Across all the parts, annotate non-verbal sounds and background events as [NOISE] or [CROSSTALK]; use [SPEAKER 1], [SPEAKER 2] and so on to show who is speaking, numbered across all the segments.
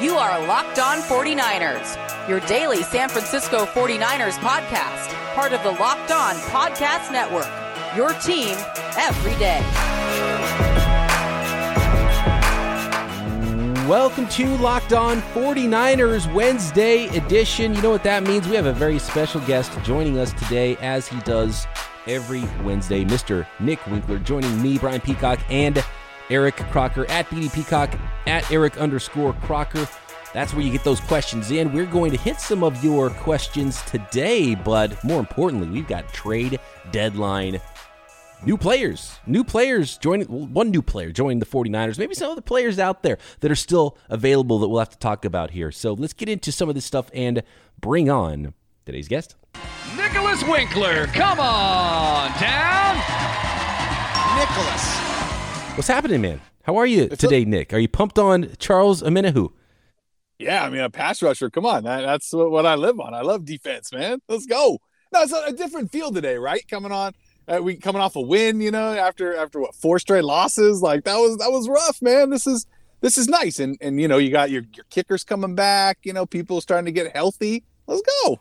[SPEAKER 1] You are Locked On 49ers, your daily San Francisco 49ers podcast, part of the Locked On Podcast Network. Your team every day.
[SPEAKER 2] Welcome to Locked On 49ers Wednesday edition. You know what that means? We have a very special guest joining us today, as he does every Wednesday. Mr. Nick Winkler joining me, Brian Peacock, and Eric Crocker at BD Peacock at Eric underscore Crocker. That's where you get those questions in. We're going to hit some of your questions today, but more importantly, we've got trade deadline new players. New players joining, one new player joining the 49ers. Maybe some other players out there that are still available that we'll have to talk about here. So let's get into some of this stuff and bring on today's guest.
[SPEAKER 3] Nicholas Winkler, come on down.
[SPEAKER 4] Nicholas.
[SPEAKER 2] What's happening, man? How are you today, Nick? Are you pumped on Charles Omenihu?
[SPEAKER 4] Yeah, I mean a pass rusher. Come on, that, that's what, what, I live on. I love defense, man. Let's go. No, it's a, a different feel today, right? Coming on, uh, we coming off a win, you know, after after what four straight losses. Like that was that was rough, man. This is this is nice, and and you know you got your your kickers coming back. You know, people starting to get healthy. Let's go.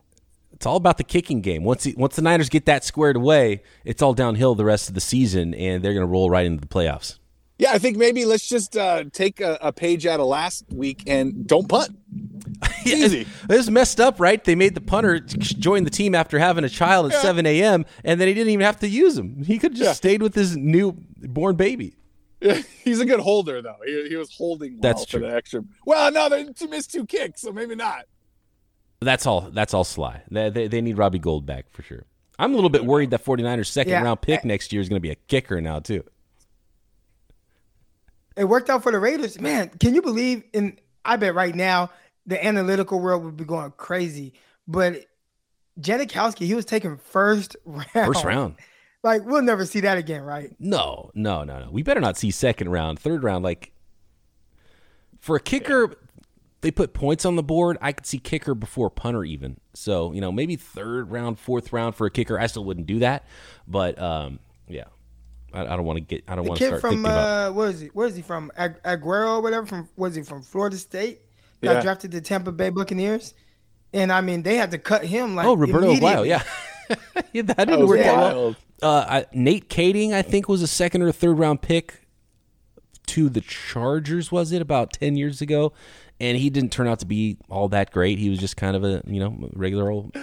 [SPEAKER 2] It's all about the kicking game. Once the, once the Niners get that squared away, it's all downhill the rest of the season, and they're going to roll right into the playoffs.
[SPEAKER 4] Yeah, I think maybe let's just uh, take a, a, page out of last week and don't punt. [LAUGHS] Easy.
[SPEAKER 2] This is messed up, right? They made the punter join the team after having a child at yeah. 7 a.m., and then he didn't even have to use him. He could just yeah. stayed with his newborn baby.
[SPEAKER 4] Yeah, [LAUGHS] he's a good holder, though. He, he was holding well
[SPEAKER 2] That's
[SPEAKER 4] true.
[SPEAKER 2] the
[SPEAKER 4] extra. Well, no, they missed two kicks, so maybe not.
[SPEAKER 2] That's all. That's all sly. They, they, they need Robbie Gould back for sure. I'm a little bit worried that 49ers second yeah. round pick next year is going to be a kicker now too.
[SPEAKER 5] It worked out for the Raiders. Man, can you believe in I bet right now the analytical world would be going crazy. But Janikowski, he was taken first round.
[SPEAKER 2] First round. [LAUGHS]
[SPEAKER 5] Like we'll never see that again, right?
[SPEAKER 2] No, no, no, no. We better not see second round, third round. Like for a kicker, yeah. They put points on the board. I could see kicker before punter even. So you know maybe third round, fourth round for a kicker. I still wouldn't do that, but um, yeah. I, I don't want to get. I don't want to start
[SPEAKER 5] from,
[SPEAKER 2] thinking about.
[SPEAKER 5] Uh, where is he? Where is he from? Ag- Aguero or whatever. From was he from Florida State? Got yeah. drafted to Tampa Bay Buccaneers, and I mean they had to cut him like.
[SPEAKER 2] Oh, Roberto Aguayo, yeah. [LAUGHS] yeah, that didn't work out well. Uh, I, Nate Kaeding, I think, was a second or third round pick to the Chargers. Was it about ten years ago? And he didn't turn out to be all that great. He was just kind of a you know regular old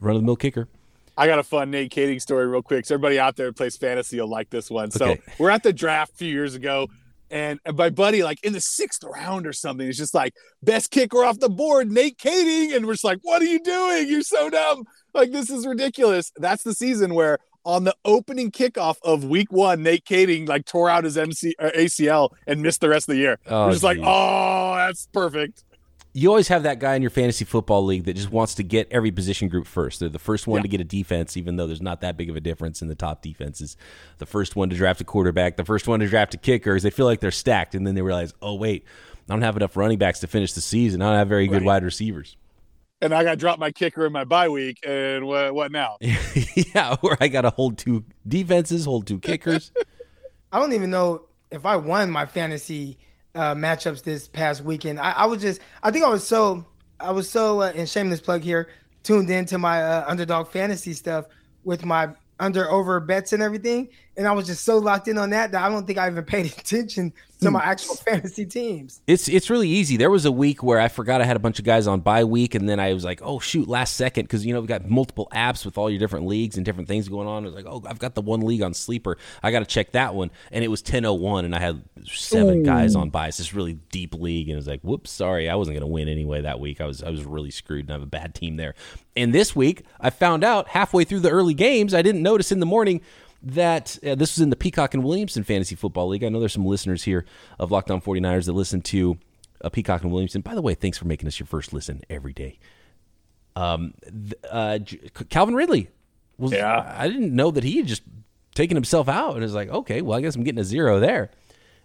[SPEAKER 2] run of the mill kicker.
[SPEAKER 4] I got a fun Nate Kaeding story real quick. So everybody out there who plays fantasy will like this one. So okay. we're at the draft a few years ago, and my buddy, like in the sixth round or something, is just like best kicker off the board, Nate Kaeding, and we're just like, "What are you doing? You're so dumb! Like this is ridiculous." That's the season where on the opening kickoff of Week One, Nate Kaeding like tore out his MC uh, ACL and missed the rest of the year. Oh, we're just geez. like, "Oh, that's perfect."
[SPEAKER 2] you always have that guy in your fantasy football league that just wants to get every position group first. They're the first one yeah. to get a defense, even though there's not that big of a difference in the top defenses. The first one to draft a quarterback, the first one to draft a kicker, is they feel like they're stacked, and then they realize, oh wait, I don't have enough running backs to finish the season. I don't have very good right. wide receivers.
[SPEAKER 4] And I got to drop my kicker in my bye week, and what, what now? [LAUGHS]
[SPEAKER 2] yeah, where I got to hold two defenses, hold two kickers. [LAUGHS]
[SPEAKER 5] I don't even know if I won my fantasy uh, matchups this past weekend. I, I, was just, I think I was so, I was so, uh, and shameless plug here, tuned into my uh, underdog fantasy stuff with my under over bets and everything, and I was just so locked in on that that I don't think I even [LAUGHS] paid attention to my hmm. actual [LAUGHS] fantasy teams.
[SPEAKER 2] It's it's really easy. There was a week where I forgot I had a bunch of guys on bye week, and then I was like, oh shoot, last second because you know we've got multiple apps with all your different leagues and different things going on. I was like, oh, I've got the one league on sleeper. I got to check that one, and it was ten oh one, and I had seven Ooh. guys on bye. It's this really deep league, and it was like, whoops, sorry, I wasn't going to win anyway that week. I was I was really screwed, and I have a bad team there. And this week, I found out halfway through the early games, I didn't notice in the morning that uh, this was in the Peacock and Williamson Fantasy Football League. I know there's some listeners here of Locked On 49ers that listen to uh, Peacock and Williamson. By the way, thanks for making us your first listen every day. Um, uh, Calvin Ridley was. Yeah. I didn't know that he had just taken himself out, and it's like, okay, well, I guess I'm getting a zero there.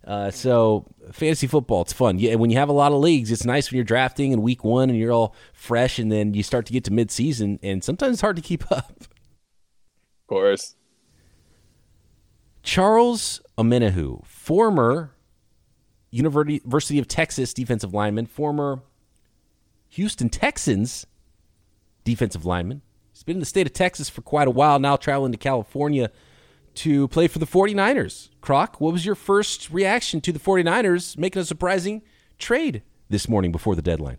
[SPEAKER 2] Uh, so fantasy football, it's fun. Yeah, when you have a lot of leagues, it's nice when you're drafting in week one and you're all fresh, and then you start to get to mid-season, and sometimes it's hard to keep [LAUGHS] up.
[SPEAKER 4] Of course.
[SPEAKER 2] Charles Omenihu, former University of Texas defensive lineman, former Houston Texans defensive lineman. He's been in the state of Texas for quite a while now, traveling to California to play for the 49ers. Croc, what was your first reaction to the 49ers making a surprising trade this morning before the deadline?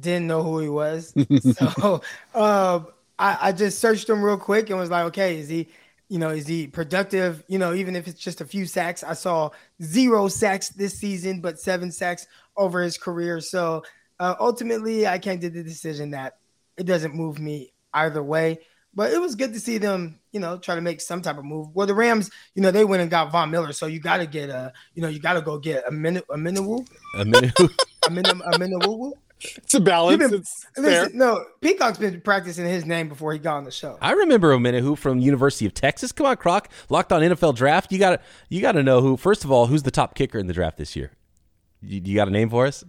[SPEAKER 5] Didn't know who he was. [LAUGHS] so uh, I, I just searched him real quick and was like, okay, is he, you know, is he productive? You know, even if it's just a few sacks. I saw zero sacks this season, but seven sacks over his career. So uh, ultimately, I came to the decision that it doesn't move me either way. But it was good to see them, you know, try to make some type of move. Well, the Rams, you know, they went and got Von Miller, so you got to get a, you know, you got to go get a minute, a minute woo,
[SPEAKER 2] a minute,
[SPEAKER 5] a minute, a minute.
[SPEAKER 4] It's a balance. Been, it's listen,
[SPEAKER 5] fair. No, Peacock's been practicing his name before he got on the show.
[SPEAKER 2] I remember Omenihu from University of Texas. Come on, Croc, locked on NFL draft. You got to you got to know who. First of all, who's the top kicker in the draft this year? You, you got a name for us?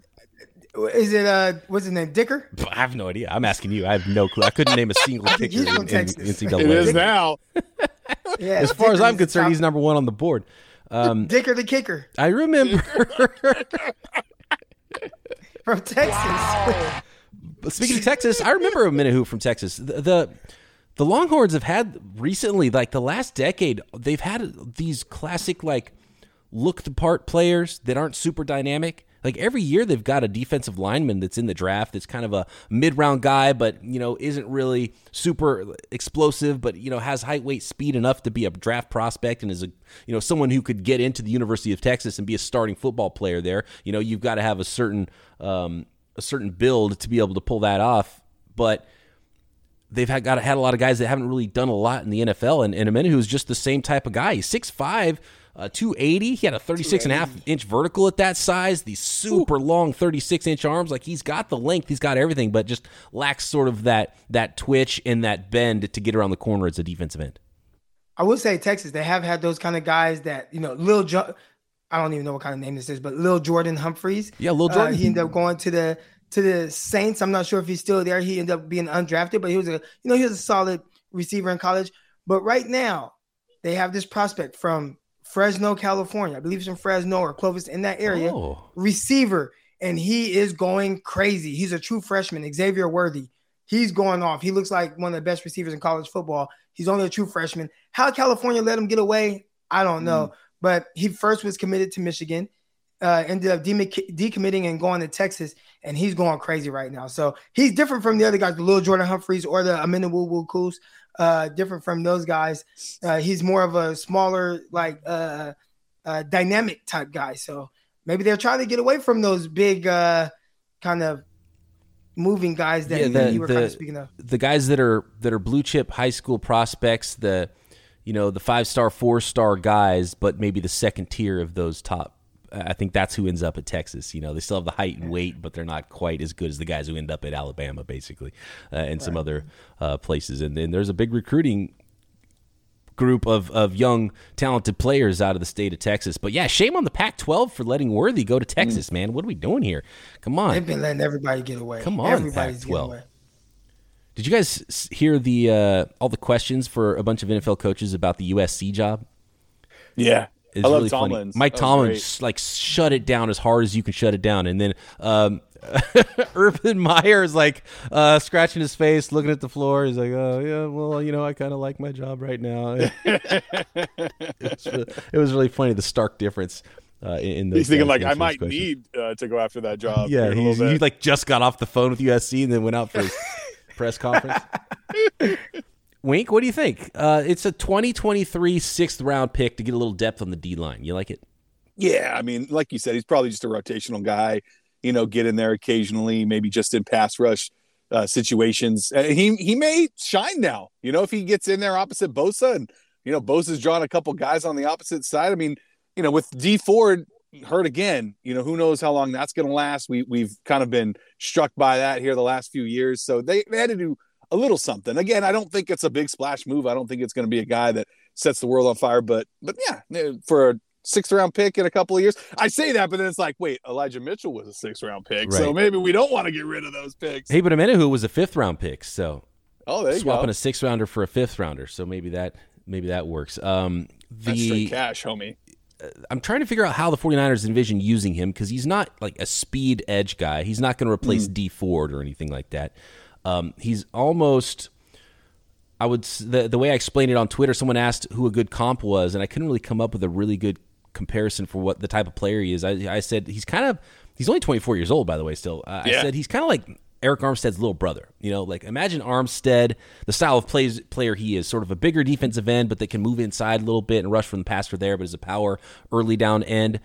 [SPEAKER 5] Is it uh what's his name? Dicker? [LAUGHS]
[SPEAKER 2] I have no idea. I'm asking you. I have no clue. I couldn't name a single [LAUGHS] kicker in, in NCAA.
[SPEAKER 4] It is now. [LAUGHS]
[SPEAKER 2] yeah, as far Dicker as I'm concerned, he's number one on the board.
[SPEAKER 5] Um, Dicker the kicker.
[SPEAKER 2] I remember
[SPEAKER 5] from Texas. Wow.
[SPEAKER 2] Speaking of [LAUGHS] Texas, I remember Omenihu from Texas. The, the the Longhorns have had recently, like the last decade, they've had these classic like look the part players that aren't super dynamic like every year, they've got a defensive lineman that's in the draft that's kind of a mid round guy, but you know isn't really super explosive, but you know has height, weight, speed enough to be a draft prospect and is a you know someone who could get into the University of Texas and be a starting football player there. You know you've got to have a certain um, a certain build to be able to pull that off, but they've had got had a lot of guys that haven't really done a lot in the NFL, and, and Omenihu is just the same type of guy. He's six five uh, 280. He had a 36 and a half inch vertical at that size. These super Ooh. long 36 inch arms. Like he's got the length, he's got everything, but just lacks sort of that that twitch and that bend to get around the corner as a defensive end.
[SPEAKER 5] I will say Texas. They have had those kind of guys that you know, Lil. Jo- I don't even know what kind of name this is, but Lil Jordan Humphreys.
[SPEAKER 2] Yeah, Lil Jordan.
[SPEAKER 5] Uh, he ended up going to the to the Saints. I'm not sure if he's still there. He ended up being undrafted, but he was a you know he was a solid receiver in college. But right now, they have this prospect from Fresno, California. I believe it's in Fresno or Clovis in that area. Oh. Receiver, and he is going crazy. He's a true freshman, Xavier Worthy. He's going off. He looks like one of the best receivers in college football. He's only a true freshman. How California let him get away, I don't know. Mm. But he first was committed to Michigan, uh, ended up decommitting and going to Texas, and he's going crazy right now. So he's different from the other guys, the little Jordan Humphreys or the Amina Woo Woo Coos uh, different from those guys. Uh, he's more of a smaller, like uh, uh, dynamic type guy. So maybe they're trying to get away from those big uh, kind of moving guys that yeah, the, you were
[SPEAKER 2] the,
[SPEAKER 5] kind of speaking of.
[SPEAKER 2] The guys that are that are blue chip high school prospects, the you know the five star, four star guys, but maybe the second tier of those top I think that's who ends up at Texas. You know, they still have the height and weight, but they're not quite as good as the guys who end up at Alabama, basically, uh, and right. some other uh, places. And then there's a big recruiting group of, of young, talented players out of the state of Texas. But yeah, shame on the Pac 12 for letting Worthy go to Texas, mm. man. What are we doing here? Come on.
[SPEAKER 5] They've been letting everybody get away.
[SPEAKER 2] Come on,
[SPEAKER 5] Everybody's
[SPEAKER 2] Pac 12. Did you guys hear the uh, all the questions for a bunch of NFL coaches about the USC job?
[SPEAKER 4] Yeah,
[SPEAKER 2] is I really funny. Mike Tomlin like shut it down as hard as you can shut it down, and then um, [LAUGHS] Urban Meyer is like uh, scratching his face, looking at the floor. He's like, "Oh yeah, well, you know, I kind of like my job right now." [LAUGHS] it, was really, it, was really, funny the stark difference. Uh, in the
[SPEAKER 4] he's thinking like I might questions. need uh, to go after that job.
[SPEAKER 2] Yeah, he like just got off the phone with USC and then went out for his [LAUGHS] press conference. Wink, what do you think? Uh, it's a 2023 sixth round pick to get a little depth on the D line. You like it?
[SPEAKER 4] Yeah, I mean, like you said, he's probably just a rotational guy. You know, get in there occasionally, maybe just in pass rush uh, situations. Uh, he he may shine now. You know, if he gets in there opposite Bosa, and you know Bosa's drawn a couple guys on the opposite side. I mean, you know, with Dee Ford hurt again, you know, who knows how long that's going to last. We we've kind of been struck by that here the last few years. So they, they had to do a little something. Again, I don't think it's a big splash move. I don't think it's going to be a guy that sets the world on fire. But but yeah, for a sixth round pick in a couple of years, I say that, but then it's like, wait, Elijah Mitchell was a sixth round pick, right. so maybe we don't want to get rid of those picks.
[SPEAKER 2] Hey, but Omenihu was a fifth round pick, so
[SPEAKER 4] oh, there
[SPEAKER 2] swapping
[SPEAKER 4] go.
[SPEAKER 2] a sixth rounder for a fifth rounder, so maybe that maybe that works. Um,
[SPEAKER 4] the That's straight cash, homie.
[SPEAKER 2] uh, I'm trying to figure out how the 49ers envision using him because he's not like a speed edge guy. He's not going to replace mm. Dee Ford or anything like that. Um, he's almost. I would the the way I explained it on Twitter. Someone asked who a good comp was, and I couldn't really come up with a really good comparison for what the type of player he is. I, I said he's kind of he's only 24 years old, by the way. Still, uh, yeah. I said he's kind of like Arik Armstead's little brother. You know, like imagine Armstead, the style of plays, player he is, sort of a bigger defensive end, but that can move inside a little bit and rush from the passer there, but is a power early down end.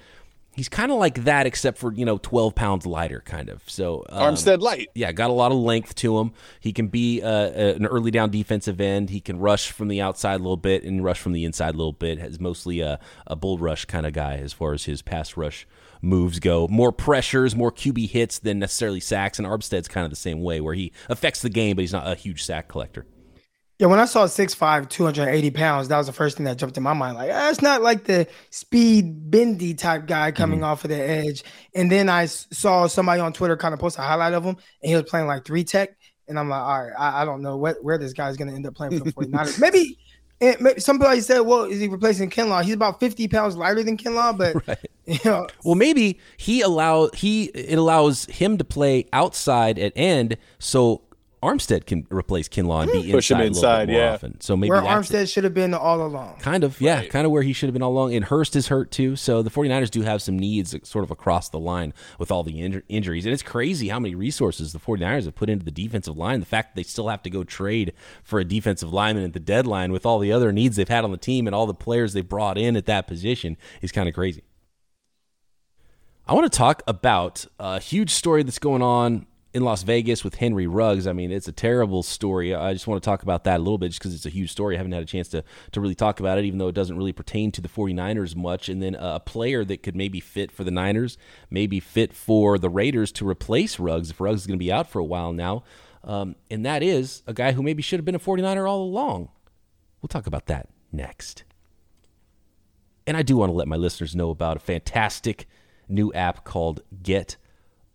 [SPEAKER 2] He's kind of like that, except for you know, twelve pounds lighter, kind of. So
[SPEAKER 4] um, Armstead light,
[SPEAKER 2] yeah, got a lot of length to him. He can be uh, an early down defensive end. He can rush from the outside a little bit and rush from the inside a little bit. Has mostly a, a bull rush kind of guy as far as his pass rush moves go. More pressures, more QB hits than necessarily sacks. And Armstead's kind of the same way, where he affects the game, but he's not a huge sack collector.
[SPEAKER 5] Yeah, when I saw 6'5, 280 pounds, that was the first thing that jumped in my mind. Like, that's ah, not like the speed bendy type guy coming mm-hmm. off of the edge. And then I saw somebody on Twitter kind of post a highlight of him, and he was playing like three tech. And I'm like, all right, I, I don't know what, where this guy's going to end up playing for the [LAUGHS] 49ers. maybe, maybe somebody said, well, is he replacing Kinlaw? He's about 50 pounds lighter than Kinlaw, [LAUGHS] but right. you know.
[SPEAKER 2] Well, maybe he allow he it allows him to play outside at end, so Armstead can replace Kinlaw and be hmm. Push inside, him inside a yeah. Often. So maybe
[SPEAKER 5] where Armstead should have been all along.
[SPEAKER 2] Kind of, yeah, right. kind of where he should have been all along. And Hurst is hurt too, so the 49ers do have some needs sort of across the line with all the inj- injuries. And it's crazy how many resources the 49ers have put into the defensive line. The fact that they still have to go trade for a defensive lineman at the deadline with all the other needs they've had on the team and all the players they brought in at that position is kind of crazy. I want to talk about a huge story that's going on in Las Vegas with Henry Ruggs. I mean, it's a terrible story. I just want to talk about that a little bit just because it's a huge story. I haven't had a chance to, to really talk about it, even though it doesn't really pertain to the 49ers much. And then a player that could maybe fit for the Niners, maybe fit for the Raiders to replace Ruggs if Ruggs is going to be out for a while now. Um, and that is a guy who maybe should have been a 49er all along. We'll talk about that next. And I do want to let my listeners know about a fantastic new app called Get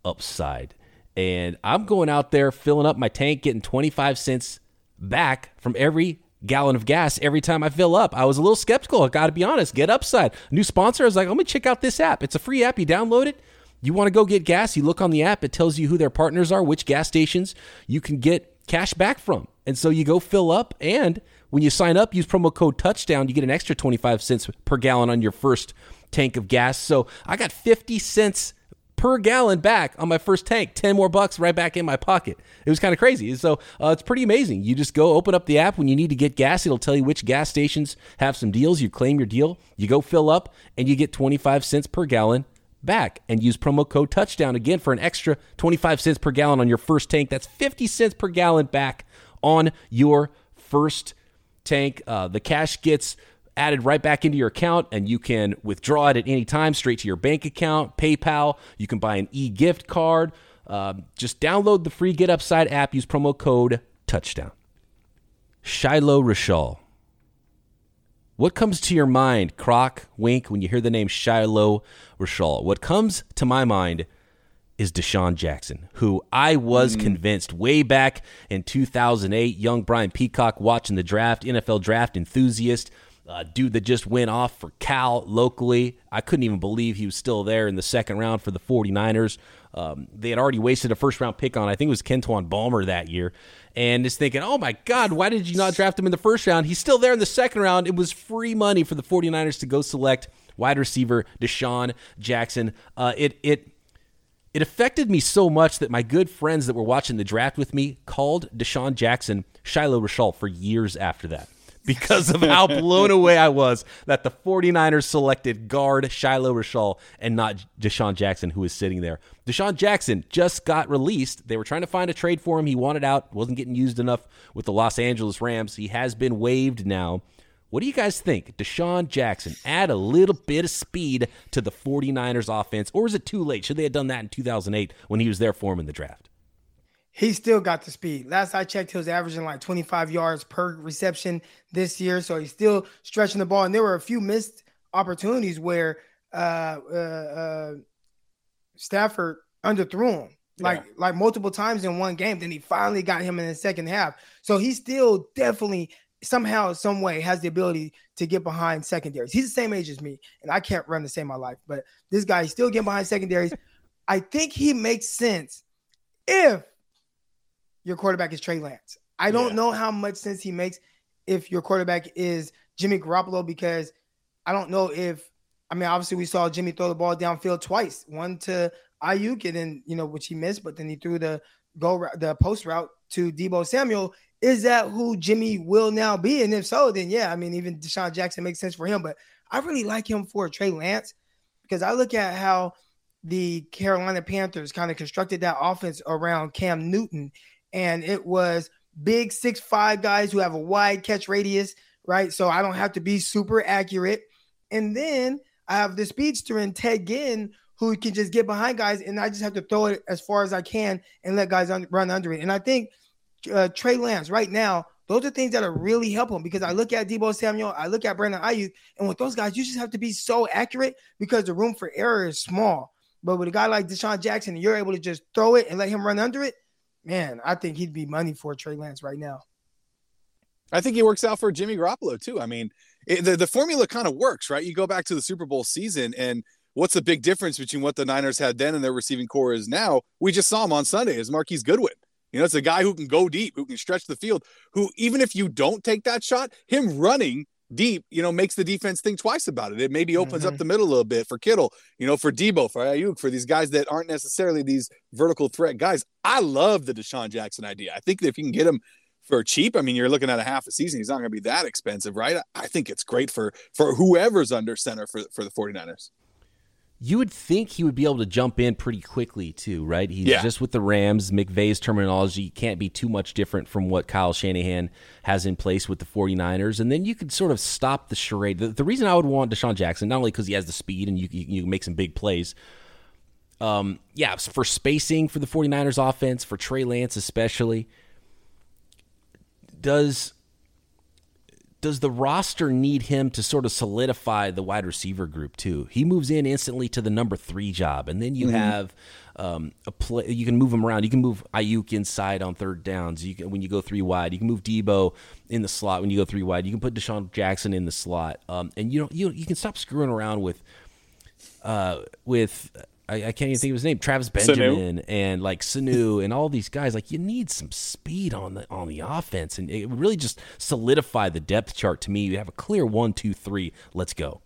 [SPEAKER 2] Upside and I'm going out there filling up my tank, getting 25 cents back from every gallon of gas every time I fill up. I was a little skeptical. I got to be honest. Get Upside, new sponsor. I was like, let me check out this app. It's a free app. You download it. You want to go get gas? You look on the app. It tells you who their partners are, which gas stations you can get cash back from. And so you go fill up. And when you sign up, use promo code Touchdown. You get an extra 25 cents per gallon on your first tank of gas. So I got 50 cents per gallon back on my first tank. 10 more bucks right back in my pocket. It was kind of crazy. So uh, it's pretty amazing. You just go open up the app when you need to get gas. It'll tell you which gas stations have some deals. You claim your deal, you go fill up, and you get 25 cents per gallon back and use promo code touchdown again for an extra 25 cents per gallon on your first tank. That's 50 cents per gallon back on your first tank. Uh, the cash gets added right back into your account and you can withdraw it at any time straight to your bank account, PayPal. You can buy an e gift card. Um, just download the free Get Upside app. Use promo code Touchdown. Chilo Rachal. What comes to your mind, Croc, Wink, when you hear the name Chilo Rachal? What comes to my mind is DeSean Jackson, who I was mm. convinced way back in 2008, young Brian Peacock watching the draft, NFL draft enthusiast, dude that just went off for Cal locally. I couldn't even believe he was still there in the second round for the 49ers. Um, they had already wasted a first round pick on, I think it was Kentwan Balmer that year. And just thinking, oh my God, why did you not draft him in the first round? He's still there in the second round. It was free money for the 49ers to go select wide receiver DeSean Jackson. Uh, it, it, it affected me so much that my good friends that were watching the draft with me called DeSean Jackson Chilo Rachal for years after that because of how blown away I was that the 49ers selected guard Chilo Rachal and not DeSean Jackson, who was sitting there. DeSean Jackson just got released. They were trying to find a trade for him. He wanted out, wasn't getting used enough with the Los Angeles Rams. He has been waived now. What do you guys think? DeSean Jackson, add a little bit of speed to the 49ers offense, or is it too late? Should they have done that in 2008 when he was there for him in the draft?
[SPEAKER 5] He still got the speed. Last I checked, he was averaging like 25 yards per reception this year. So he's still stretching the ball. And there were a few missed opportunities where uh, uh, uh, Stafford underthrew him like yeah. like multiple times in one game. Then he finally got him in the second half. So he still definitely somehow, some way has the ability to get behind secondaries. He's the same age as me, and I can't run the same my life, but this guy is still getting behind secondaries. I think he makes sense if your quarterback is Trey Lance. I don't yeah. know how much sense he makes if your quarterback is Jimmy Garoppolo because I don't know if I mean obviously we saw Jimmy throw the ball downfield twice, one to Aiyuk and then you know which he missed, but then he threw the go the post route to Deebo Samuel. Is that who Jimmy will now be? And if so, then yeah, I mean even DeSean Jackson makes sense for him, but I really like him for Trey Lance because I look at how the Carolina Panthers kind of constructed that offense around Cam Newton, and it was big six five guys who have a wide catch radius, right? So I don't have to be super accurate. And then I have the speedster in Ted Ginn who can just get behind guys, and I just have to throw it as far as I can and let guys un- run under it. And I think uh, Trey Lance right now, those are things that are really helping because I look at Deebo Samuel, I look at Brandon Aiyuk, and with those guys, you just have to be so accurate because the room for error is small. But with a guy like DeSean Jackson, you're able to just throw it and let him run under it man, I think he'd be money for Trey Lance right now.
[SPEAKER 4] I think he works out for Jimmy Garoppolo too. I mean, it, the the formula kind of works, right? You go back to the Super Bowl season, and what's the big difference between what the Niners had then and their receiving corps is now? We just saw him on Sunday is Marquise Goodwin. You know, it's a guy who can go deep, who can stretch the field, who even if you don't take that shot, him running deep, you know, makes the defense think twice about it. It maybe opens mm-hmm. up the middle a little bit for Kittle, you know, for Deebo, for Aiyuk, for these guys that aren't necessarily these vertical threat guys. I love the DeSean Jackson idea. I think that if you can get him for cheap, I mean, you're looking at a half a season. He's not going to be that expensive, right? I think it's great for for whoever's under center for for the 49ers
[SPEAKER 2] you would think he would be able to jump in pretty quickly too, right? He's yeah. just with the Rams. McVay's terminology can't be too much different from what Kyle Shanahan has in place with the 49ers. And then you could sort of stop the charade. The, the reason I would want DeSean Jackson, not only because he has the speed and you, you, you make some big plays, um, yeah, for spacing for the 49ers offense, for Trey Lance especially, does does the roster need him to sort of solidify the wide receiver group too? He moves in instantly to the number three job, and then you mm-hmm. have um, a play. You can move him around. You can move Aiyuk inside on third downs. You can when you go three wide. You can move Deebo in the slot when you go three wide. You can put DeSean Jackson in the slot, um, and you know you you can stop screwing around with uh, with I, I, can't even think of his name. Travis Benjamin Sanu. and like Sanu and all these guys. Like you need some speed on the on the offense, and it would really just solidify the depth chart to me. You have a clear one, two, three. Let's go.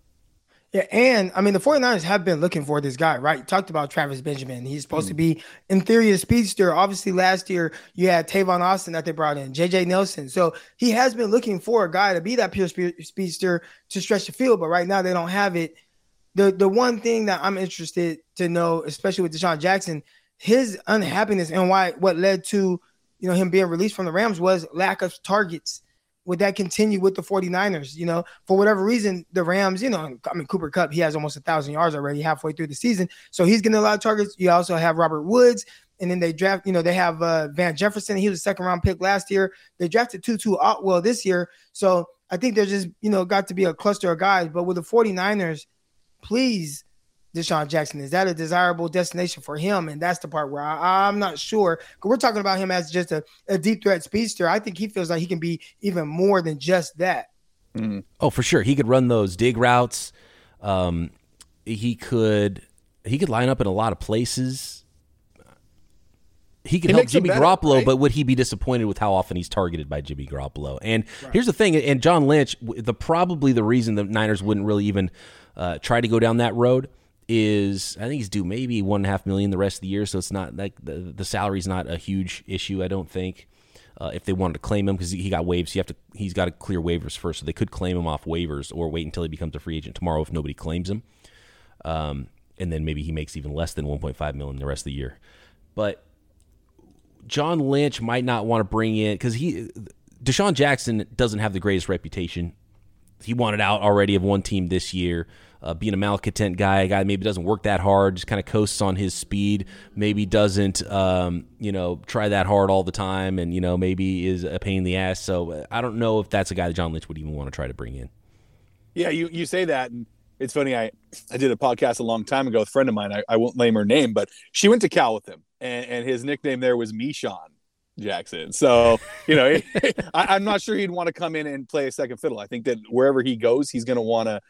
[SPEAKER 5] Yeah, and I mean the 49ers have been looking for this guy, right? You talked about Travis Benjamin. He's supposed mm. to be in theory a speedster. Obviously, last year you had Tavon Austin that they brought in, JJ Nelson. So he has been looking for a guy to be that pure speedster to stretch the field, but right now they don't have it the the one thing that I'm interested to know, especially with DeSean Jackson, his unhappiness and why what led to you know him being released from the Rams was lack of targets. Would that continue with the 49ers? You know, for whatever reason, the Rams, you know, I mean Cooper Kupp, he has almost a thousand yards already halfway through the season. So he's getting a lot of targets. You also have Robert Woods, and then they draft, you know, they have uh, Van Jefferson. He was a second round pick last year. They drafted Tutu Atwell this year. So I think there's just, you know, got to be a cluster of guys. But with the 49ers, please, DeSean Jackson, is that a desirable destination for him? And that's the part where I, am not sure. We're talking about him as just a, a, deep threat speedster. I think he feels like he can be even more than just that.
[SPEAKER 2] Mm-hmm. Oh, for sure. He could run those dig routes. Um, he could he could line up in a lot of places. He could he help Jimmy better, Garoppolo, right? but would he be disappointed with how often he's targeted by Jimmy Garoppolo? And right. here's the thing, and John Lynch, the probably the reason the Niners wouldn't really even uh, try to go down that road is I think he's due maybe one and a half million the rest of the year, so it's not like the the salary's not a huge issue. I don't think. Uh, if they wanted to claim him because he got waived, so you have to he's got to clear waivers first, so they could claim him off waivers or wait until he becomes a free agent tomorrow if nobody claims him, um, and then maybe he makes even less than 1.5 million the rest of the year. But John Lynch might not want to bring in because he DeSean Jackson doesn't have the greatest reputation. He wanted out already of one team this year uh, being a malcontent guy, a guy maybe doesn't work that hard, just kind of coasts on his speed, maybe doesn't, um, you know, try that hard all the time, and you know, maybe is a pain in the ass. So uh, I don't know if that's a guy that John Lynch would even want to try to bring in.
[SPEAKER 4] Yeah, you you say that, and it's funny. I I did a podcast a long time ago with a friend of mine. I, I won't name her name, but she went to Cal with him, and, and his nickname there was Mishon. Jackson. So, you know, [LAUGHS] I, am not sure he'd want to come in and play a second fiddle. I think that wherever he goes, he's going to want to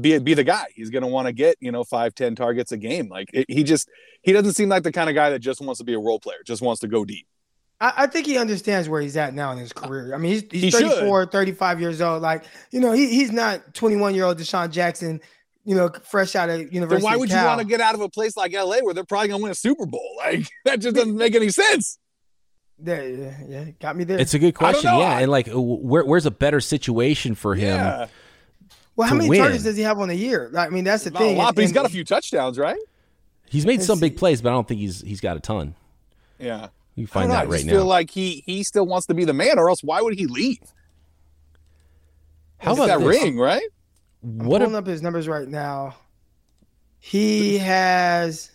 [SPEAKER 4] be be the guy. He's going to want to get you know five, ten targets a game. Like it, he just he doesn't seem like the kind of guy that just wants to be a role player, just wants to go deep.
[SPEAKER 5] I, I think he understands where he's at now in his career. I mean, he's, he's he 34, should. 35 years old. Like, you know, he, he's not 21 year old DeSean Jackson, you know, fresh out of university.
[SPEAKER 4] Then why would you want to get out of a place like LA where they're probably going to win a Super Bowl? [LAUGHS] Like, that just doesn't make any sense.
[SPEAKER 5] Yeah, yeah, yeah, got me there.
[SPEAKER 2] It's a good question. Yeah, and like, where, where's a better situation for him? Yeah.
[SPEAKER 5] Well, how many win? targets does he have on a year? I mean, that's the
[SPEAKER 4] Not
[SPEAKER 5] thing.
[SPEAKER 4] A lot, but he's got a few touchdowns, right?
[SPEAKER 2] He's made some big plays, but I don't think he's he's got a ton.
[SPEAKER 4] Yeah.
[SPEAKER 2] You find that right
[SPEAKER 4] I
[SPEAKER 2] now.
[SPEAKER 4] Feel like he he still wants to be the man, or else why would he leave? How about that this? ring? Right?
[SPEAKER 5] I'm what pulling a, up his numbers right now. He has.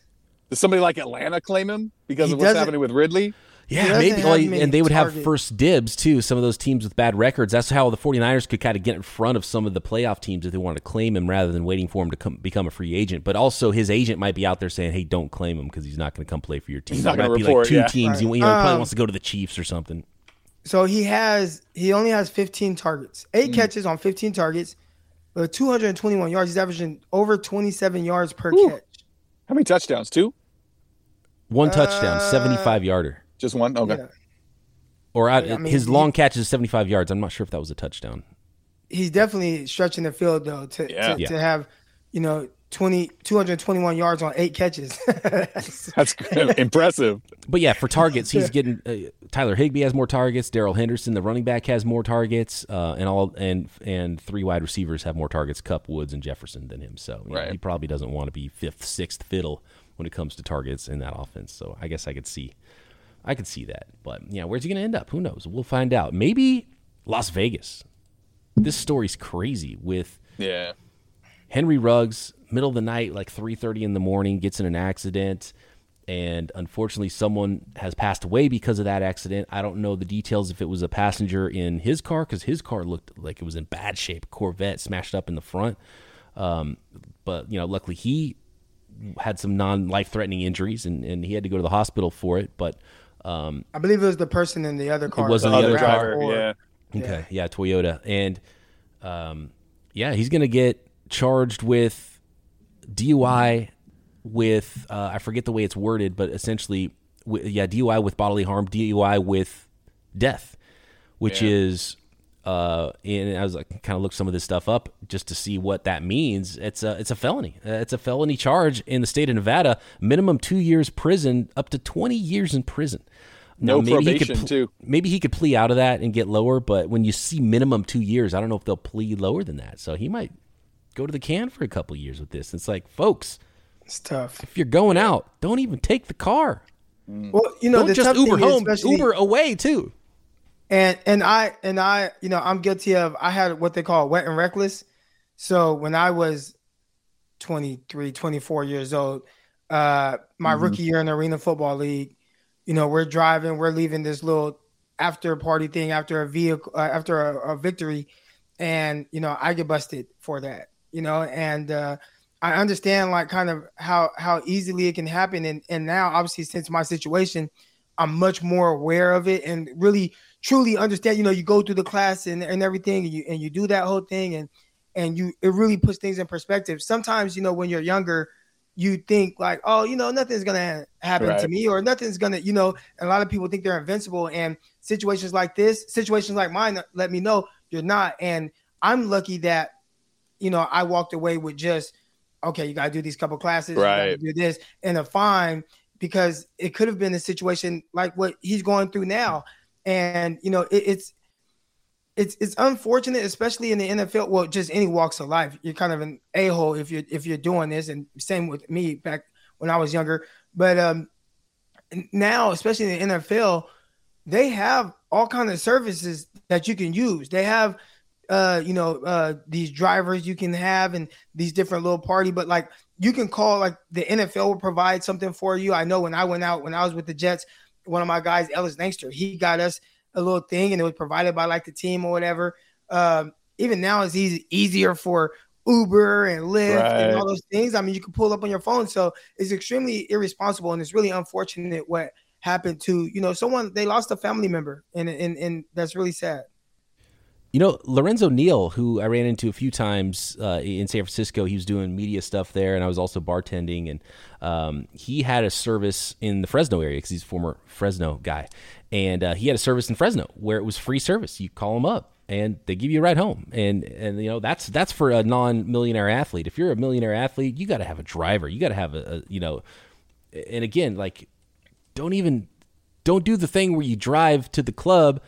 [SPEAKER 4] Does somebody like Atlanta claim him because of what's happening with Ridley?
[SPEAKER 2] Yeah, maybe. Well, and they would target. have first dibs too. Some of those teams with bad records. That's how the 49ers could kind of get in front of some of the playoff teams if they wanted to claim him rather than waiting for him to come, become a free agent. But also, his agent might be out there saying, "Hey, don't claim him because he's not going to come play for your team."
[SPEAKER 4] He's
[SPEAKER 2] there
[SPEAKER 4] might
[SPEAKER 2] be
[SPEAKER 4] report,
[SPEAKER 2] like two
[SPEAKER 4] yeah.
[SPEAKER 2] teams. Right. You, know, um, probably wants to go to the Chiefs or something.
[SPEAKER 5] So he has he only has 15 targets, eight mm. catches on 15 targets, but 221 yards. He's averaging over 27 yards per Ooh. catch.
[SPEAKER 4] How many touchdowns? Two.
[SPEAKER 2] One touchdown, uh, 75 yarder.
[SPEAKER 4] Just one. Okay. Yeah.
[SPEAKER 2] Or I, I mean, his long catch is 75 yards. I'm not sure if that was a touchdown.
[SPEAKER 5] He's definitely stretching the field though to yeah. to, yeah. to, have, you know, 20 221 yards on eight catches. [LAUGHS] [LAUGHS]
[SPEAKER 4] That's impressive.
[SPEAKER 2] But yeah, for targets, he's [LAUGHS] getting uh, Tyler Higbee has more targets. Darrell Henderson, the running back, has more targets, uh, and all and and three wide receivers have more targets: Kupp, Woods, and Jefferson than him. So right. know, he probably doesn't want to be fifth, sixth fiddle when it comes to targets in that offense. So I guess I could see I could see that. But yeah, where's he going to end up? Who knows? We'll find out. Maybe Las Vegas. This story's crazy with
[SPEAKER 4] yeah.
[SPEAKER 2] Henry Ruggs, middle of the night, like 3:30 in the morning, gets in an accident and unfortunately someone has passed away because of that accident. I don't know the details if it was a passenger in his car cuz his car looked like it was in bad shape, Corvette smashed up in the front. Um, but you know, luckily he had some non-life threatening injuries and, and he had to go to the hospital for it, but um,
[SPEAKER 5] I believe it was the person in the other car.
[SPEAKER 2] It was in the, other car.
[SPEAKER 4] Or, yeah.
[SPEAKER 2] Okay. Yeah. yeah. Toyota. And um, yeah, he's going to get charged with DUI with uh, I forget the way it's worded, but essentially, yeah, DUI with bodily harm, DUI with death, which yeah. is. Uh, and I was like, kind of looked some of this stuff up just to see what that means. It's a it's a felony. Uh, it's a felony charge in the state of Nevada. Minimum two years prison, up to twenty years in prison.
[SPEAKER 4] No maybe probation he could, too.
[SPEAKER 2] Maybe he could plea out of that and get lower, but when you see minimum two years, I don't know if they'll plea lower than that. So he might go to the can for a couple years with this. It's like, folks,
[SPEAKER 5] it's tough.
[SPEAKER 2] If you're going out, don't even take the car.
[SPEAKER 5] Well, you know,
[SPEAKER 2] don't just Uber home, Uber away too.
[SPEAKER 5] And and I and I, you know, I'm guilty of. I had what they call wet and reckless. So when I was 23, 24 years old, uh, my mm-hmm. rookie year in the Arena Football League, you know, we're driving, we're leaving this little after party thing after a vehicle uh, after a, a, victory, and you know, I get busted for that. You know, and uh, I understand like kind of how how easily it can happen, and and now obviously since my situation, I'm much more aware of it and really truly understand. You know, you go through the class and, and everything, and you and you do that whole thing, and and you it really puts things in perspective. Sometimes you know when you're younger you think like, oh, you know, nothing's gonna happen right. to me, or nothing's gonna, you know. a lot of people think they're invincible, and situations like this, situations like mine, let me know you're not. And I'm lucky that, you know, I walked away with just, okay, you gotta do these couple classes,
[SPEAKER 4] right?
[SPEAKER 5] do this, and a fine because it could have been a situation like what he's going through now, and you know, it, it's it's it's unfortunate, especially in the NFL. Well, just any walks of life, you're kind of an a hole if you're if you're doing this, and same with me back when I was younger. But um, now, especially in the NFL, they have all kind of services that you can use. They have, uh, you know, uh, these drivers you can have and these different little party. But like you can call, like the NFL will provide something for you. I know when I went out when I was with the Jets, one of my guys, Ellis Lankster, he got us a little thing and it was provided by like the team or whatever. Um, even now it's easy easier for Uber and Lyft right. and all those things. I mean, you can pull up on your phone. So it's extremely irresponsible and it's really unfortunate what happened to you know someone they lost a family member, and and and that's really sad.
[SPEAKER 2] You know, Lorenzo Neal, who I ran into a few times uh, in San Francisco, he was doing media stuff there, and I was also bartending. And um, he had a service in the Fresno area because he's a former Fresno guy. And uh, he had a service in Fresno where it was free service. You call them up, and they give you a ride home. And and you know that's that's for a non-millionaire athlete. If you're a millionaire athlete, you got to have a driver. You got to have a, a you know. And again, like, don't even don't do the thing where you drive to the club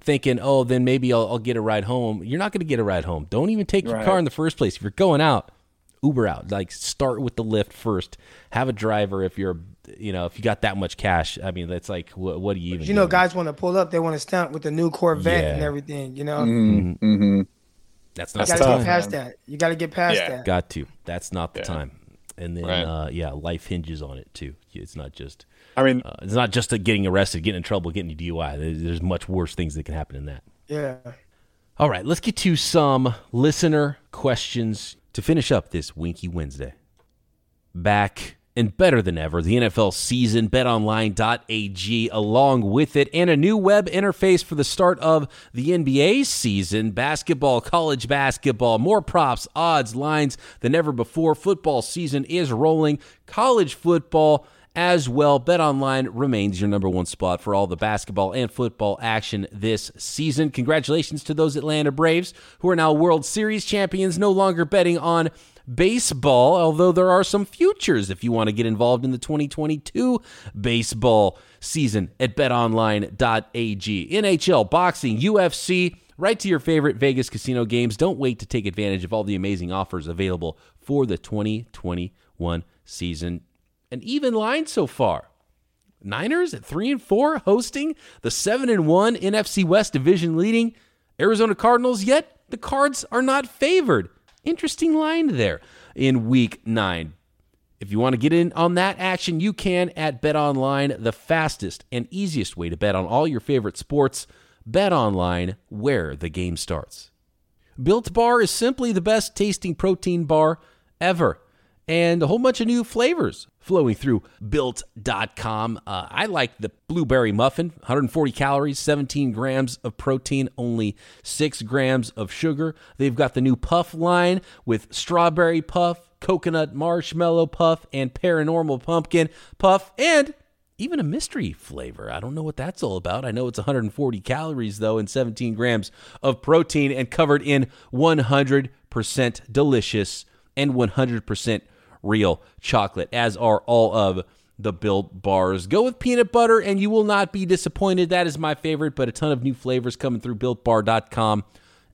[SPEAKER 2] thinking, oh, then maybe I'll, I'll get a ride home. You're not going to get a ride home. Don't even take your car in the first place. If you're going out, Uber out. Like start with the Lyft first. Have a driver if you're, you know, if you got that much cash. I mean, that's like, what, what do you even?
[SPEAKER 5] You know, guys want to pull up. They want to stunt with the new Corvette yeah. and everything. You know.
[SPEAKER 4] Mm-hmm. mm-hmm.
[SPEAKER 2] That's not.
[SPEAKER 5] You got to get past that. You got to get past yeah. that.
[SPEAKER 2] Got to. That's not the yeah. time. And then, right. uh, yeah, life hinges on it too. It's not just
[SPEAKER 4] I mean,
[SPEAKER 2] uh, it's not just getting arrested, getting in trouble, getting a DUI. There's, much worse things that can happen than that.
[SPEAKER 5] Yeah.
[SPEAKER 2] All right, let's get to some listener questions to finish up this Winky Wednesday. Back and better than ever, the NFL season, betonline.ag, along with it, and a new web interface for the start of the NBA season. Basketball, college basketball, more props, odds, lines than ever before. Football season is rolling. College football as well. BetOnline remains your number one spot for all the basketball and football action this season. Congratulations to those Atlanta Braves who are now World Series champions, no longer betting on baseball, although there are some futures if you want to get involved in the 2022 baseball season at betonline.ag. NHL, boxing, UFC, right to your favorite Vegas casino games. Don't wait to take advantage of all the amazing offers available for the 2021 season an even line so far. Niners at 3 and 4 hosting the 7 and 1 NFC West division leading Arizona Cardinals yet the Cards are not favored. Interesting line there in week 9. If you want to get in on that action, you can at Bet Online, the fastest and easiest way to bet on all your favorite sports. Bet Online, where the game starts. Built Bar is simply the best tasting protein bar ever and a whole bunch of new flavors flowing through built.com. Uh, I like the blueberry muffin, 140 calories, 17 grams of protein, only 6 grams of sugar. They've got the new puff line with strawberry puff, coconut marshmallow puff, and paranormal pumpkin puff, and even a mystery flavor. I don't know what that's all about. I know it's 140 calories, though, and 17 grams of protein, and covered in 100% delicious and 100% real chocolate, as are all of the Built bars. Go with peanut butter and you will not be disappointed. That is my favorite, but a ton of new flavors coming through builtbar.com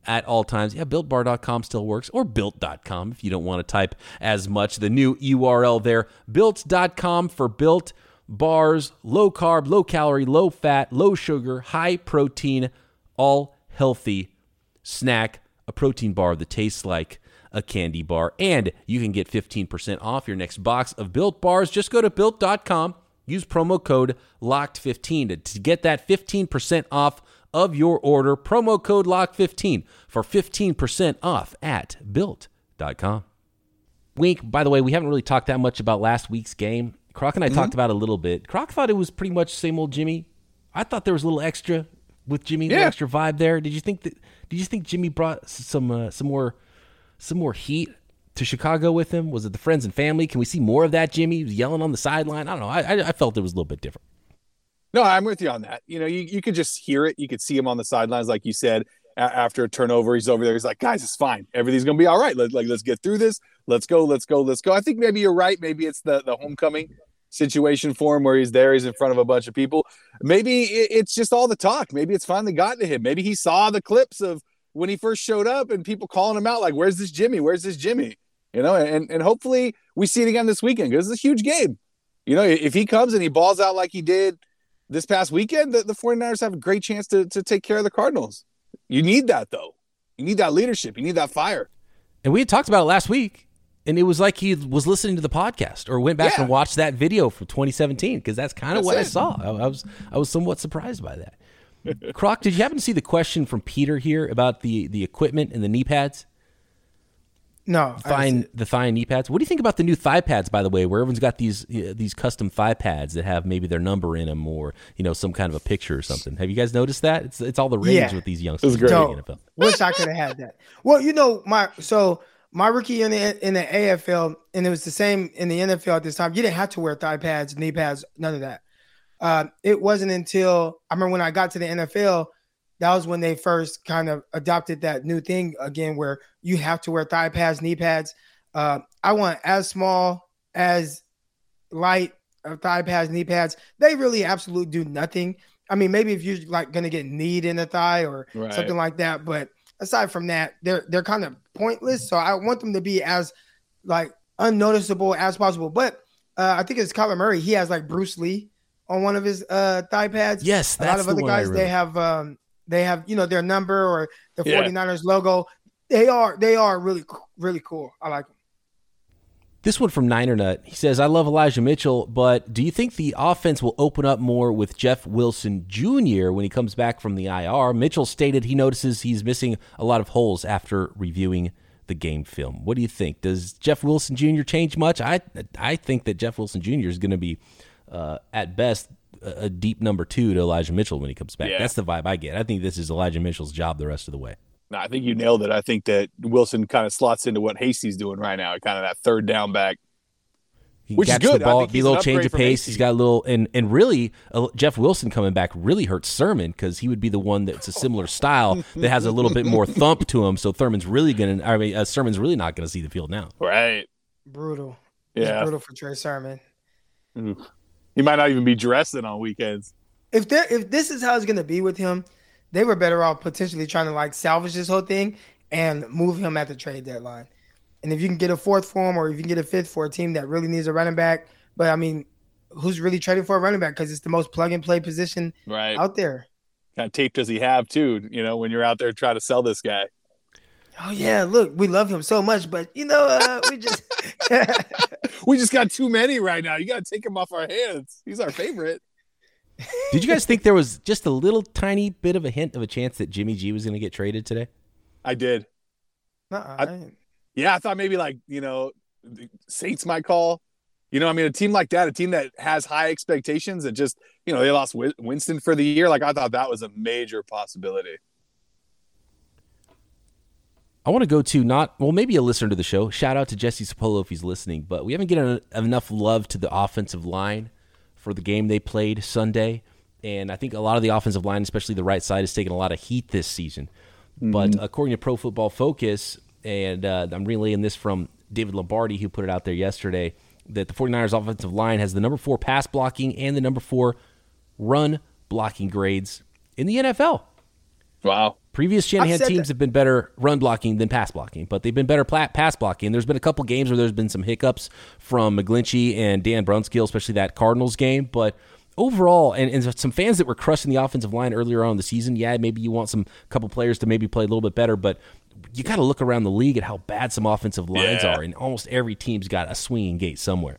[SPEAKER 2] at all times. Yeah, builtbar.com still works, or built.com if you don't want to type as much. The new URL there, built.com for built bars, low carb, low calorie, low fat, low sugar, high protein, all healthy snack, a protein bar that tastes like a candy bar. And you can get 15% off your next box of Built Bars. Just go to built.com, use promo code LOCKED15 to, get that 15% off of your order. Promo code LOCKED15 for 15% off at built.com. Wink, by the way, we haven't really talked that much about last week's game. Croc and I mm-hmm. talked about it a little bit. Croc thought it was pretty much same old Jimmy. I thought there was a little extra with Jimmy, yeah. extra vibe there. Did you think that? Did you think Jimmy brought some uh, some more some more heat to Chicago with him? Was it the friends and family? Can we see more of that, Jimmy? He was yelling on the sideline. I don't know. I, I felt it was a little bit different.
[SPEAKER 4] No, I'm with you on that. You know, you, you could just hear it. You could see him on the sidelines, like you said. A- after a turnover, he's over there. He's like, "Guys, it's fine. Everything's gonna be all right. Let, like, let's get through this. Let's go. Let's go. Let's go." I think maybe you're right. Maybe it's the the homecoming situation for him where he's there. He's in front of a bunch of people. Maybe it's just all the talk. Maybe it's finally gotten to him. Maybe he saw the clips of when he first showed up and people calling him out like, "Where's this Jimmy? Where's this Jimmy?" You know, and and hopefully we see it again this weekend because it's a huge game. You know, if he comes and he balls out like he did this past weekend, the, the 49ers have a great chance to to take care of the Cardinals. You need that though. You need that leadership. You need that fire.
[SPEAKER 2] And we had talked about it last week, and it was like he was listening to the podcast or went back yeah. and watched that video from 2017 because that's kind of what it. I saw. I, I was I was somewhat surprised by that. Croc, did you happen to see the question from Peter here about the the equipment and the knee pads?
[SPEAKER 5] No,
[SPEAKER 2] thigh the thigh and knee pads. What do you think about the new thigh pads? By the way, where everyone's got these uh, these custom thigh pads that have maybe their number in them or you know some kind of a picture or something. Have you guys noticed that? It's it's all the rage yeah. with these youngsters.
[SPEAKER 4] Great.
[SPEAKER 2] The
[SPEAKER 5] NFL. Wish I could have had that. Well, you know my so my rookie in the in the AFL and it was the same in the NFL at this time. You didn't have to wear thigh pads, knee pads, none of that. Uh, it wasn't until I remember when I got to the NFL that was when they first kind of adopted that new thing again where you have to wear thigh pads, knee pads. Uh, I want as small as light of thigh pads, knee pads. They really absolutely do nothing. I mean, maybe if you're like going to get kneed in the thigh or right. something like that, but aside from that, they're they're kind of pointless. So I want them to be as like unnoticeable as possible. But uh, I think it's Kyler Murray. He has like Bruce Lee on one of his uh, thigh pads.
[SPEAKER 2] Yes,
[SPEAKER 5] a lot of other guys they have um, they have, you know, their number or the yeah. 49ers logo. They are they are really really cool. I like them.
[SPEAKER 2] This one from Niner Nut. He says, I love Elijah Mitchell, but do you think the offense will open up more with Jeff Wilson Jr. when he comes back from the IR? Mitchell stated he notices he's missing a lot of holes after reviewing the game film. What do you think? Does Jeff Wilson Jr. change much? I I think that Jeff Wilson Jr. is going to be, uh, at best, a deep number two to Elijah Mitchell when he comes back. Yeah. That's the vibe I get. I think this is Elijah Mitchell's job the rest of the way.
[SPEAKER 4] No, I think you nailed it. I think that Wilson kind of slots into what Hasty's doing right now, kind of that third down back.
[SPEAKER 2] He Which is good. The ball, be a little change of pace. He's got a little, and and really, uh, Jeff Wilson coming back really hurts Sermon because he would be the one that's a similar style that has a little bit more [LAUGHS] thump to him. So Thurman's really gonna, I mean, uh, Sermon's really not gonna see the field now.
[SPEAKER 4] Right.
[SPEAKER 5] Brutal. Yeah. It's brutal for Trey Sermon.
[SPEAKER 4] Mm. He might not even be dressing on weekends.
[SPEAKER 5] If there, if this is how it's gonna be with him, they were better off potentially trying to like salvage this whole thing and move him at the trade deadline. And if you can get a fourth for him, or if you can get a fifth for a team that really needs a running back, but I mean, who's really trading for a running back because it's the most plug and play position
[SPEAKER 4] right
[SPEAKER 5] out there.
[SPEAKER 4] Kind of tape does he have too? You know, when you're out there trying to sell this guy.
[SPEAKER 5] Oh yeah, look, we love him so much, but you know, uh, we just [LAUGHS]
[SPEAKER 4] we just got too many right now. You got to take him off our hands. He's our favorite.
[SPEAKER 2] Did you guys think there was just a little tiny bit of a hint of a chance that Jimmy G was going to get traded today?
[SPEAKER 4] I did.
[SPEAKER 5] Uh-uh, I,
[SPEAKER 4] yeah, I thought maybe like you know, Saints might call. You know, I mean, a team like that, a team that has high expectations, and just you know, they lost Winston for the year. Like I thought that was a major possibility.
[SPEAKER 2] I want to go to not well, maybe a listener to the show. Shout out to Jesse Sapolu if he's listening, but we haven't given enough love to the offensive line for the game they played Sunday, and I think a lot of the offensive line, especially the right side, has taken a lot of heat this season. Mm-hmm. But according to Pro Football Focus, and uh, I'm relaying this from David Lombardi, who put it out there yesterday, that the 49ers offensive line has the number four pass blocking and the number four run blocking grades in the NFL.
[SPEAKER 4] Wow.
[SPEAKER 2] Previous Shanahan teams that. have been better run blocking than pass blocking, but they've been better pass blocking. There's been a couple games where there's been some hiccups from McGlinchey and Dan Brunskill, especially that Cardinals game. But overall, and, and some fans that were crushing the offensive line earlier on in the season, yeah, maybe you want some couple players to maybe play a little bit better, but you got to look around the league at how bad some offensive lines yeah. are, and almost every team's got a swinging gate somewhere.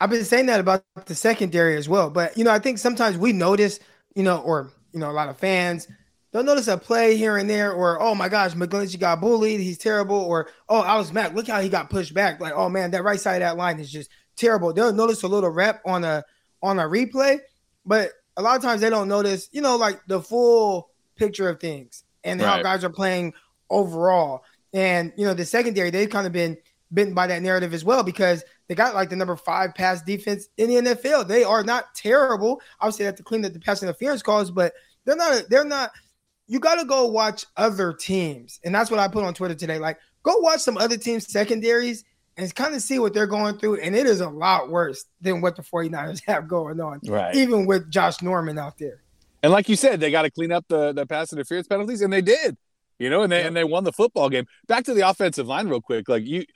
[SPEAKER 5] I've been saying that about the secondary as well, but you know, I think sometimes we notice, you know, or you know, a lot of fans They'll notice a play here and there, or oh my gosh, McGlinchey got bullied, he's terrible, or oh, I was Mack, look how he got pushed back. Like, oh man, that right side of that line is just terrible. They'll notice a little rep on a on a replay, but a lot of times they don't notice, you know, like the full picture of things and right. how guys are playing overall. And you know, the secondary, they've kind of been bitten by that narrative as well because they got like the number five pass defense in the NFL. They are not terrible. Obviously, they have to clean up the pass interference calls, but they're not. They're not you got to go watch other teams. And that's what I put on Twitter today. Like, go watch some other teams' secondaries and kind of see what they're going through. And it is a lot worse than what the 49ers [LAUGHS] have going on,
[SPEAKER 4] right.
[SPEAKER 5] even with Josh Norman out there.
[SPEAKER 4] And like you said, they got to clean up the, the pass interference penalties, and they did. You know, and they and they won the football game. Back to the offensive line, real quick. Like you,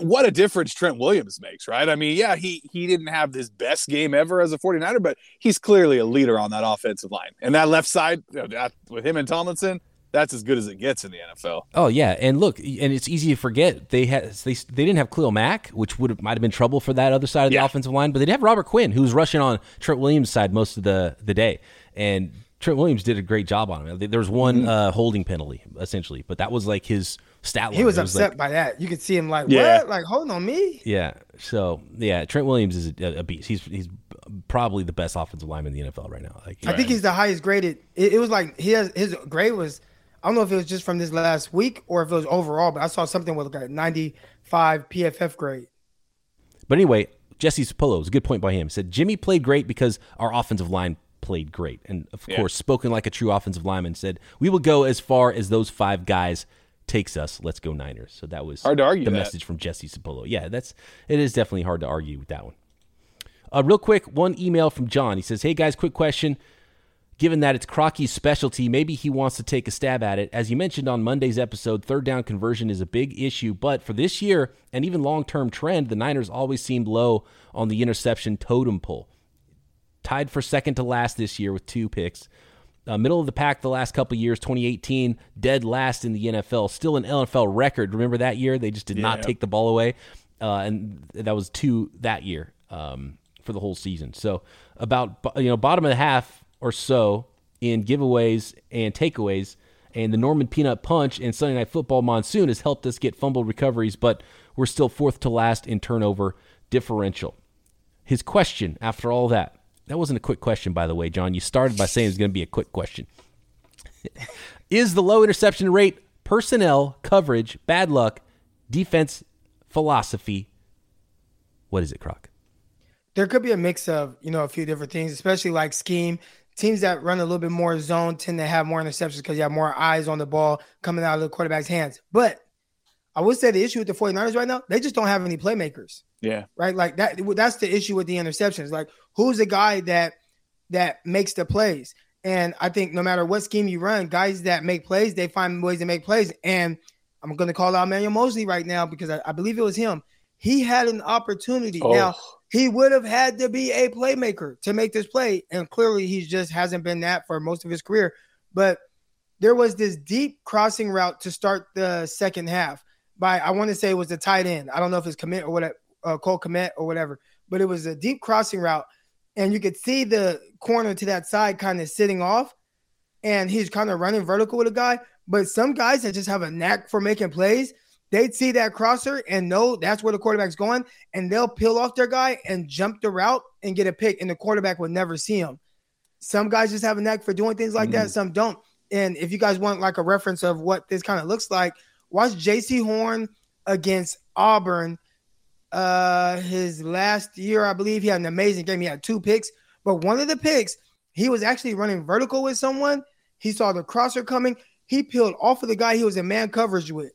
[SPEAKER 4] what a difference Trent Williams makes, right? I mean, yeah, he he didn't have his best game ever as a 49er, but he's clearly a leader on that offensive line. And that left side you know, with him and Tomlinson, that's as good as it gets in the NFL.
[SPEAKER 2] Oh yeah, and look, and it's easy to forget they had they, they didn't have Khalil Mack, which would have might have been trouble for that other side of the yeah. offensive line, but they did have Robert Quinn, who was rushing on Trent Williams' side most of the the day, and Trent Williams did a great job on him. There was one mm-hmm. uh, holding penalty essentially, but that was like his stat line.
[SPEAKER 5] He was
[SPEAKER 2] It
[SPEAKER 5] upset
[SPEAKER 2] like-
[SPEAKER 5] by that. You could see him like,
[SPEAKER 4] Yeah.
[SPEAKER 5] what? Like, hold on me.
[SPEAKER 2] yeah. So yeah, Trent Williams is a, a beast. He's he's probably the best offensive lineman in the NFL right now. Like
[SPEAKER 5] I think he's the highest graded. It, it was like he has, his grade was. I don't know if it was just from this last week or if it was overall, but I saw something with like a 95 PFF grade.
[SPEAKER 2] But anyway, Jesse Sapolu was a good point by him. He said Jimmy played great because our offensive line played great, and of
[SPEAKER 4] Yeah.
[SPEAKER 2] course, spoken like a true offensive lineman, said we will go as far as those five guys takes us. Let's go Niners. So that was
[SPEAKER 4] Hard to argue
[SPEAKER 2] the
[SPEAKER 4] that.
[SPEAKER 2] message from Jesse Sapolu. Yeah, that's it is definitely hard to argue with that one. Uh, real quick, one email from John. He says, "Hey guys, quick question." Given that it's Crocky's specialty, maybe he wants to take a stab at it. As you mentioned on Monday's episode, third down conversion is a big issue, but for this year and even long term trend, the Niners always seemed low on the interception totem pole. Tied for second to last this year with two picks. Uh, middle of the pack the last couple years, 2018, dead last in the NFL. Still an NFL record. Remember that year? They just did not
[SPEAKER 4] Yeah.
[SPEAKER 2] take the ball away. Uh, and that was two that year um, for the whole season. So about you know bottom of the half or so in giveaways and takeaways. And the Norman Peanut Punch and Sunday Night Football Monsoon has helped us get fumbled recoveries, but we're still fourth to last in turnover differential. His question after all that, that wasn't a quick question, by the way, John. You started by saying it was going to be a quick question. [LAUGHS] Is the low interception rate personnel, coverage, bad luck, defense philosophy? What is it, Croc?
[SPEAKER 5] there could be a mix of you know a few different things, especially like scheme. Teams that run a little bit more zone tend to have more interceptions because you have more eyes on the ball coming out of the quarterback's hands. But I would say the issue with the 49ers right now, they just don't have any playmakers,
[SPEAKER 4] Yeah.
[SPEAKER 5] right? Like that that's the issue with the interceptions. Like who's the guy that that makes the plays? And I think no matter what scheme you run, guys that make plays, they find ways to make plays. And I'm going to call out Manuel Moseley right now because I, I believe it was him. He had an opportunity.
[SPEAKER 4] Oh.
[SPEAKER 5] Now, he would have had to be a playmaker to make this play. And clearly, he just hasn't been that for most of his career. But there was this deep crossing route to start the second half by, I want to say it was the tight end. I don't know if it's Kmet or what, uh, Cole Kmet or whatever, but it was a deep crossing route. And you could see the corner to that side kind of sitting off. And he's kind of running vertical with a guy. But some guys that just have a knack for making plays, they'd see that crosser and know that's where the quarterback's going, and they'll peel off their guy and jump the route and get a pick, and the quarterback would never see him. Some guys just have a knack for doing things like that, some don't. And if you guys want like a reference of what this kind of looks like, watch Jaycee Horn against Auburn. Uh his last year, I believe he had an amazing game. He had two picks, but one of the picks, he was actually running vertical with someone. He saw the crosser coming. He peeled off of the guy he was in man coverage with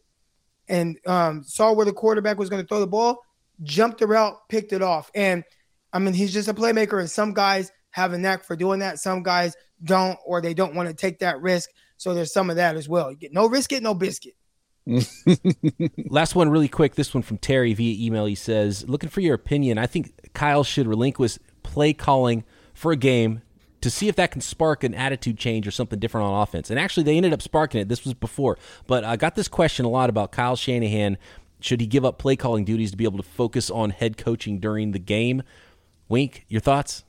[SPEAKER 5] and um, saw where the quarterback was going to throw the ball, jumped the route, picked it off. And I mean, he's just a playmaker, and some guys have a knack for doing that. Some guys don't, or they don't want to take that risk. So there's some of that as well. You get no risk it, no biscuit. [LAUGHS]
[SPEAKER 2] Last one, really quick. This one from Terry via email. He says, "Looking for your opinion. I think Kyle should relinquish play calling for a game to see if that can spark an attitude change or something different on offense." And actually, they ended up sparking it. This was before, but I got this question a lot about Kyle Shanahan. Should he give up play calling duties to be able to focus on head coaching during the game? Wink, your thoughts?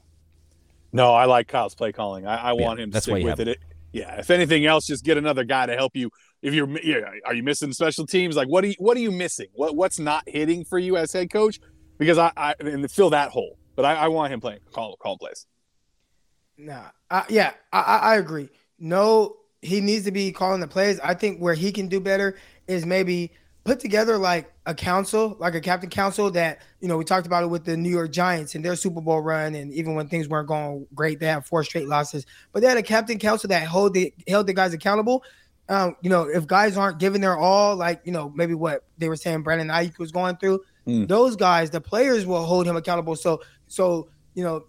[SPEAKER 4] No, I like Kyle's play calling. I, I want him to
[SPEAKER 2] that's why
[SPEAKER 4] stick
[SPEAKER 2] you
[SPEAKER 4] with
[SPEAKER 2] have
[SPEAKER 4] it. Yeah. If anything else, just get another guy to help you. If you're, yeah, are you missing special teams? Like, what are you, what are you missing? What, what's not hitting for you as head coach? Because I, I and fill that hole. But I, I want him playing call call plays.
[SPEAKER 5] Nah, I, yeah, I, I agree. No, he needs to be calling the plays. I think where he can do better is maybe put together like a council, like a captain council that you know we talked about it with the New York Giants and their Super Bowl run, and even when things weren't going great, they had four straight losses. But they had a captain council that hold the held the guys accountable. Um, you know, if guys aren't giving their all, like you know, maybe what they were saying Brandon Aiyuk was going through,
[SPEAKER 4] Mm.
[SPEAKER 5] those guys, the players will hold him accountable. So, so you know,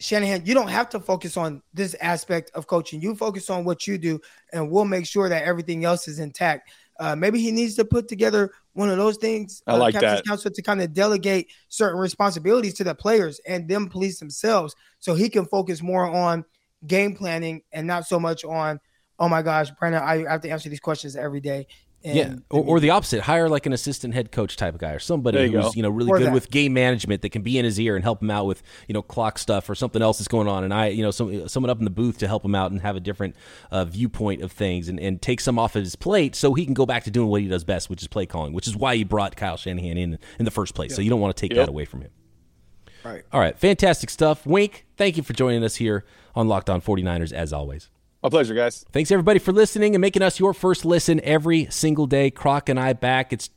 [SPEAKER 5] Shanahan, you don't have to focus on this aspect of coaching. You focus on what you do, and we'll make sure that everything else is intact. Uh, maybe he needs to put together one of those things.
[SPEAKER 4] I like
[SPEAKER 5] uh, Captain's
[SPEAKER 4] that.
[SPEAKER 5] Council to kind of delegate certain responsibilities to the players and them police themselves, so he can focus more on game planning and not so much on, oh my gosh, Brandon, I have to answer these questions every day. And
[SPEAKER 2] yeah, or, or the opposite. Hire like an assistant head coach type of guy, or somebody
[SPEAKER 4] you
[SPEAKER 2] who's
[SPEAKER 4] go.
[SPEAKER 2] you know really
[SPEAKER 5] Or
[SPEAKER 2] good
[SPEAKER 5] that.
[SPEAKER 2] with game management that can be in his ear and help him out with you know clock stuff or something else that's going on. And I, you know, some, someone up in the booth to help him out and have a different uh, viewpoint of things and, and take some off of his plate so he can go back to doing what he does best, which is play calling, which is why he brought Kyle Shanahan in in the first place. So you don't want to take
[SPEAKER 4] Yep.
[SPEAKER 2] that away from him.
[SPEAKER 5] Right.
[SPEAKER 2] All right, fantastic stuff. Wink, thank you for joining us here on Locked On 49ers as always.
[SPEAKER 4] My pleasure, guys.
[SPEAKER 2] Thanks everybody for listening and making us your first listen every single day. Croc and I back. It's,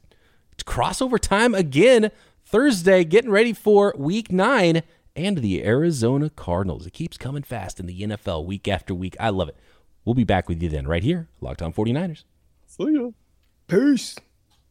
[SPEAKER 2] it's crossover time again Thursday, getting ready for week nine and the Arizona Cardinals. It keeps coming fast in the NFL week after week. I love it. We'll be back with you then, right here, Locked On 49ers.
[SPEAKER 4] See ya.
[SPEAKER 5] Peace.